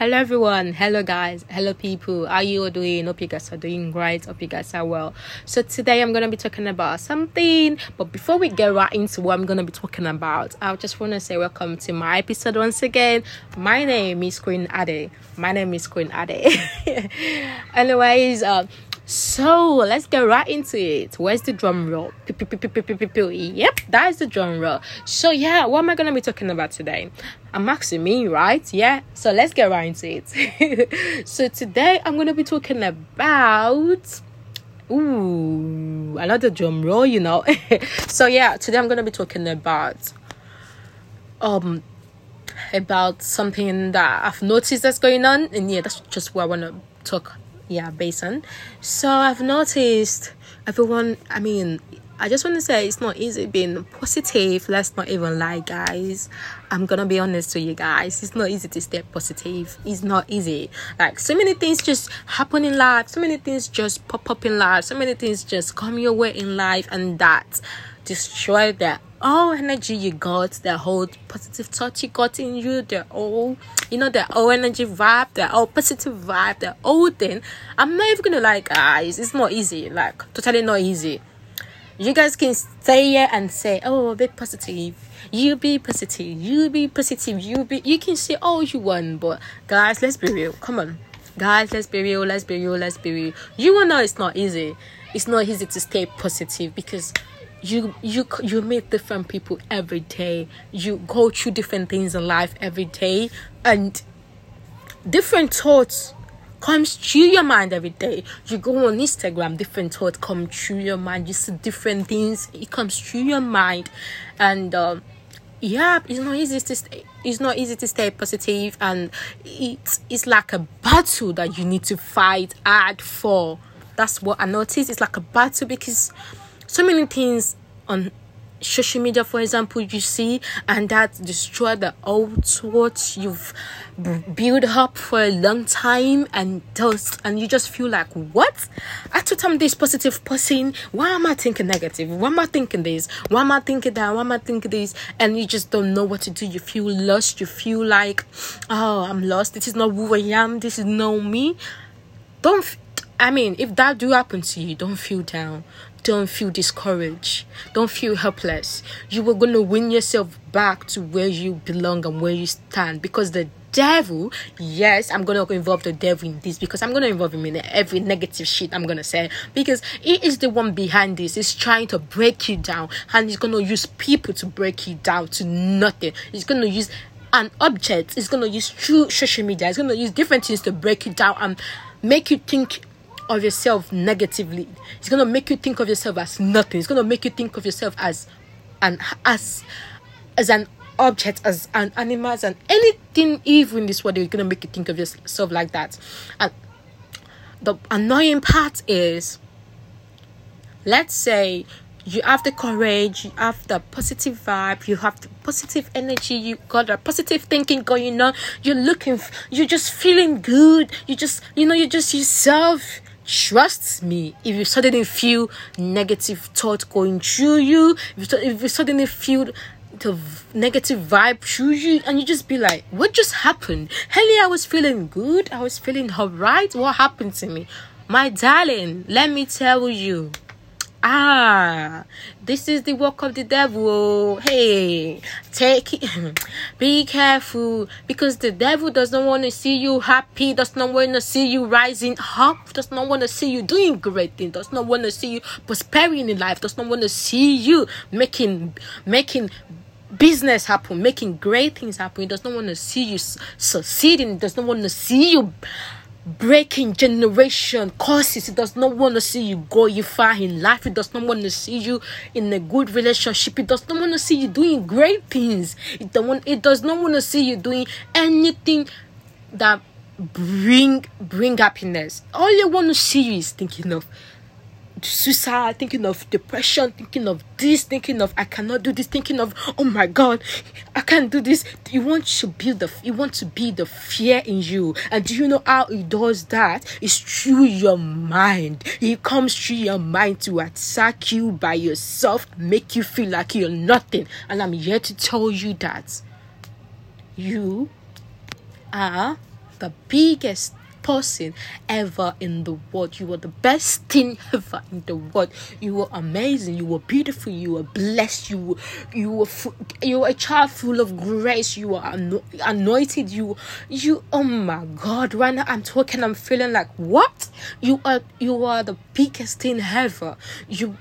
Hello everyone, hello guys, hello people. How are you all doing? Hope you guys are doing great. Hope you guys are well. So today I'm gonna be talking about something. But before we get right into what I'm gonna be talking about, I just wanna say welcome to my episode once again. My name is Queen Ade. My name is Queen Ade. Anyways, um so let's get right into it. Where's the drum roll? Yep, that is the drum roll. So yeah, what am I gonna be talking about today? I'm asking me, right? Yeah. So let's get right into it. so today I'm gonna be talking about ooh another drum roll, you know. so yeah, today I'm gonna be talking about um about something that I've noticed that's going on, and yeah, that's just what I wanna talk yeah basin so i've noticed everyone i mean i just want to say it's not easy being positive. Let's not even lie guys. I'm gonna be honest to you guys. It's not easy to stay positive. It's not easy. Like so many things just happen in life. So many things just pop up in life. So many things just come your way in life and that destroy that all energy you got, the whole positive thought you got in you, the all, you know, the all energy vibe, the all positive vibe, the whole thing. I'm not even gonna like, ah, guys, it's not easy, like, totally not easy. You guys can stay here and say, oh, be positive. You be positive. You be positive. You be. You can say all you want, but guys, let's be real. Come on, guys, let's be real. Let's be real. Let's be real. You will know it's not easy. It's not easy to stay positive because you you you meet different people every day. You go through different things in life every day. And different thoughts comes through your mind every day. You go on instagram different thoughts come through your mind. You see different things it comes through your mind. And um, yeah it's not easy to stay it's not easy to stay positive. And it's it's like a battle that you need to fight hard for. That's what i noticed it's like a battle because so many things on social media for example you see and that destroy the old what you've built up for a long time and just and you just feel like what? I thought i'm this positive person why am i thinking negative? Why am i thinking this? Why am i thinking that? Why am i thinking this? And you just don't know what to do. You feel lost. You feel like oh i'm lost. This is not who i am. This is not me. Don't I mean, if that do happen to you, don't feel down. Don't feel discouraged. Don't feel helpless. You are going to win yourself back to where you belong and where you stand because the devil, yes, I'm going to involve the devil in this because I'm going to involve him in every negative shit I'm going to say because he is the one behind this. He's trying to break you down and he's going to use people to break you down to nothing. He's going to use an object. He's going to use true social media. He's going to use different things to break you down and make you think of yourself negatively. It's gonna make you think of yourself as nothing. It's gonna make you think of yourself as an as as an object, as an animal, as an anything evil in this world. You're gonna make you think of yourself like that. And the annoying part is, let's say you have the courage, you have the positive vibe, you have the positive energy, you got a positive thinking going on, you're looking, you're just feeling good, you just, you know, you're just yourself, trust me. If you suddenly feel negative thought going through you if you, if you suddenly feel the negative vibe through you and you just be like what just happened? Hell, i was feeling good. I was feeling alright. What happened to me? My darling let me tell you Ah, this is the work of the devil. Hey, take it. Be careful because the devil does not want to see you happy, does not want to see you rising up, does not want to see you doing great things, does not want to see you prospering in life, does not want to see you making making business happen, making great things happen. He does not want to see you succeeding, does not want to see you breaking generation curses. It does not want to see you going far in life. It does not want to see you in a good relationship. It does not want to see you doing great things. It don't want, it does not want to see you doing anything that bring bring happiness. All you want to see you is thinking of suicide, thinking of depression, thinking of this, thinking of I cannot do this, thinking of oh my god, I can't do this. You want to build the you want to be the fear in you. And do you know how it does that? It's through your mind. It comes through your mind to attack you by yourself, make you feel like you're nothing. And I'm here to tell you that you are the biggest person ever in the world. You were the best thing ever in the world. You were amazing. You were beautiful. You were blessed. You were, you were you were a child full of grace. You were anointed. You you oh my God! Right now I'm talking. I'm feeling like what? You are you are the biggest thing ever. You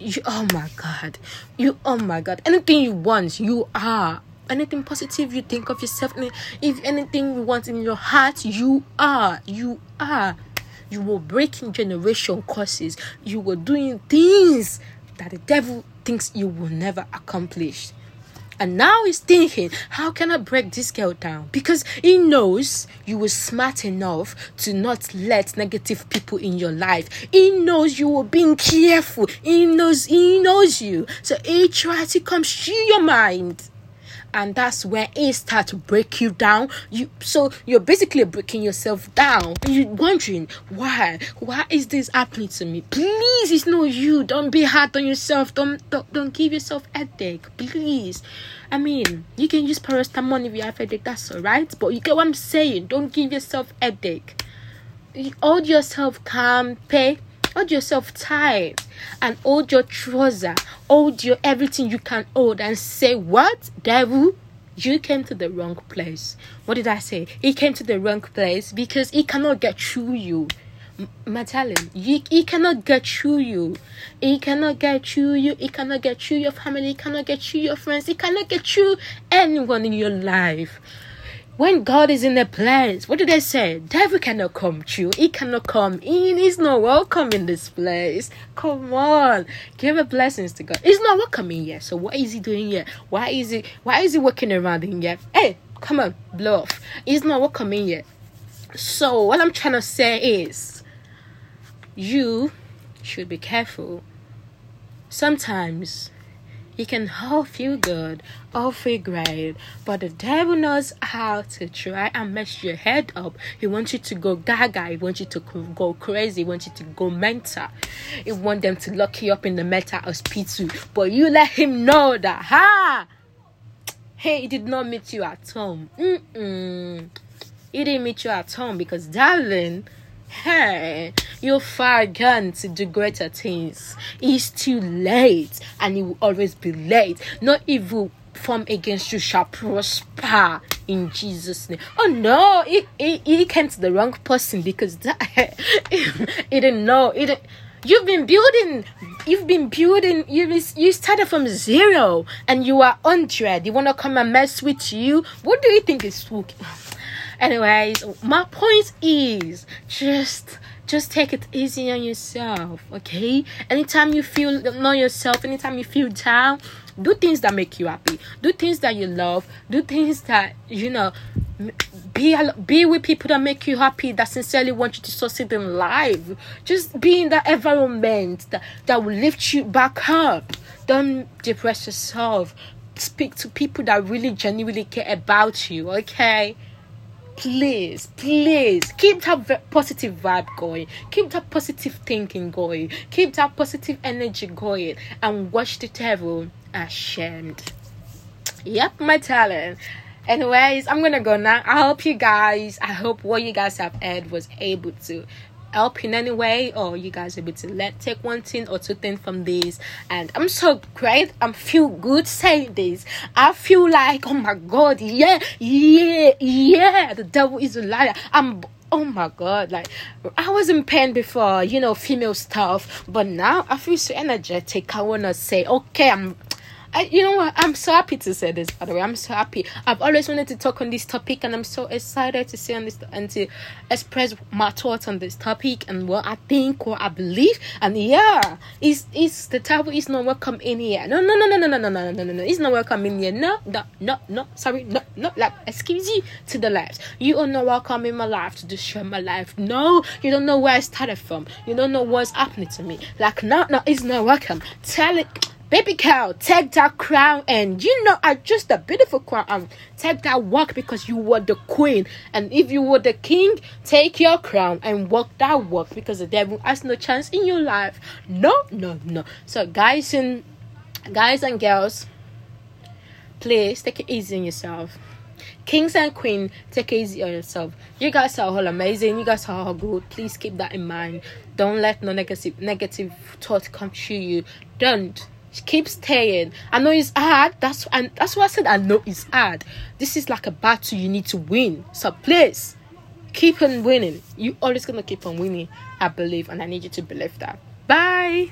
you, oh my god you oh my god anything you want you are anything positive you think of yourself if anything you want in your heart you are you are you were breaking generation curses you were doing things that the devil thinks you will never accomplish and now he's thinking, how can I break this girl down? Because he knows you were smart enough to not let negative people in your life. He knows you were being careful. He knows he knows you. So he tries to come through your mind and that's where it starts to break you down. You so you're basically breaking yourself down. You're wondering why? Why is this happening to me? Please it's not you. Don't be hard on yourself. Don't don't, don't give yourself headache. Please. I mean, you can use paracetamol if you have headache, that's alright. But you get what I'm saying. Don't give yourself headache. Hold yourself calm, pay hold yourself tight and hold your trouser hold your everything you can hold and say what devil you came to the wrong place what did i say he came to the wrong place because he cannot get through you Matalin, he, he cannot get through you. He cannot get through you. He cannot get through your family. He cannot get through your friends. He cannot get through anyone in your life when God is in the place, what do they say? Devil cannot come true. He cannot come in. He's not welcome in this place. Come on, give a blessings to God. He's not welcome in here. So what is he doing here? Why is he? Why is he walking around in here? Hey, come on, blow off. He's not welcome in here. So what I'm trying to say is, you should be careful. Sometimes you can all feel good, all feel great, but the devil knows how to try and mess your head up. He wants you to go gaga, he wants you to go crazy, he wants you to go mental. He wants them to lock you up in the mental hospital, but you let him know that, ha! Hey, he did not meet you at home. Mm-mm. He didn't meet you at home because, darling, Hey, you're far gone to do greater things. It's too late, and it will always be late. Not evil form against you shall prosper in Jesus' name. Oh no, he, he, he came to the wrong person because that he didn't know. He didn't, you've been building you've been building you you started from zero and you are 100 you want to come and mess with you what do you think is spooky anyways my point is just just take it easy on yourself okay? Anytime you feel not yourself anytime you feel down do things that make you happy. Do things that you love. Do things that you know be be with people that make you happy that sincerely want you to succeed in life. Just be in that environment that, that will lift you back up. Don't depress yourself. Speak to people that really genuinely care about you okay please, please keep that positive vibe going, keep that positive thinking going, keep that positive energy going, and watch the devil ashamed. Yep, my talent. Anyways, I'm gonna go now. I hope you guys, I hope what you guys have heard was able to help in any way or you guys able to let take one thing or two things from this. And i'm so great. I'm feel good saying this. I feel like oh my god yeah yeah yeah the devil is a liar. I'm oh my god like i was in pain before you know female stuff. But now i feel so energetic. I want to say okay i'm I, you know what? I'm so happy to say this. By the way, I'm so happy. I've always wanted to talk on this topic, and I'm so excited to say on this and to express my thoughts on this topic and what I think, what I believe. And yeah, it's it's the devil is not welcome in here. No, no, no, no, no, no, no, no, no, no, no. It's not welcome in here. No, no, no, no. Sorry, no, no. Like excuse you to the left. You are not welcome in my life to destroy my life. No, you don't know where I started from. You don't know what's happening to me. Like no, no, it's not welcome. Tell it Baby girl, take that crown and you know I just a beautiful crown and take that walk because you were the queen. And if you were the king, take your crown and walk that walk because the devil has no chance in your life. No, no, no. So guys and guys and girls, please take it easy on yourself. Kings and Queen, take it easy on yourself. You guys are all amazing. You guys are all good. Please keep that in mind. Don't let no negative negative thought come to you. Don't keep staying. I know it's hard. That's and that's why I said I know it's hard. This is like a battle you need to win. So please keep on winning. You always gonna keep on winning. I believe, and I need you to believe that. Bye.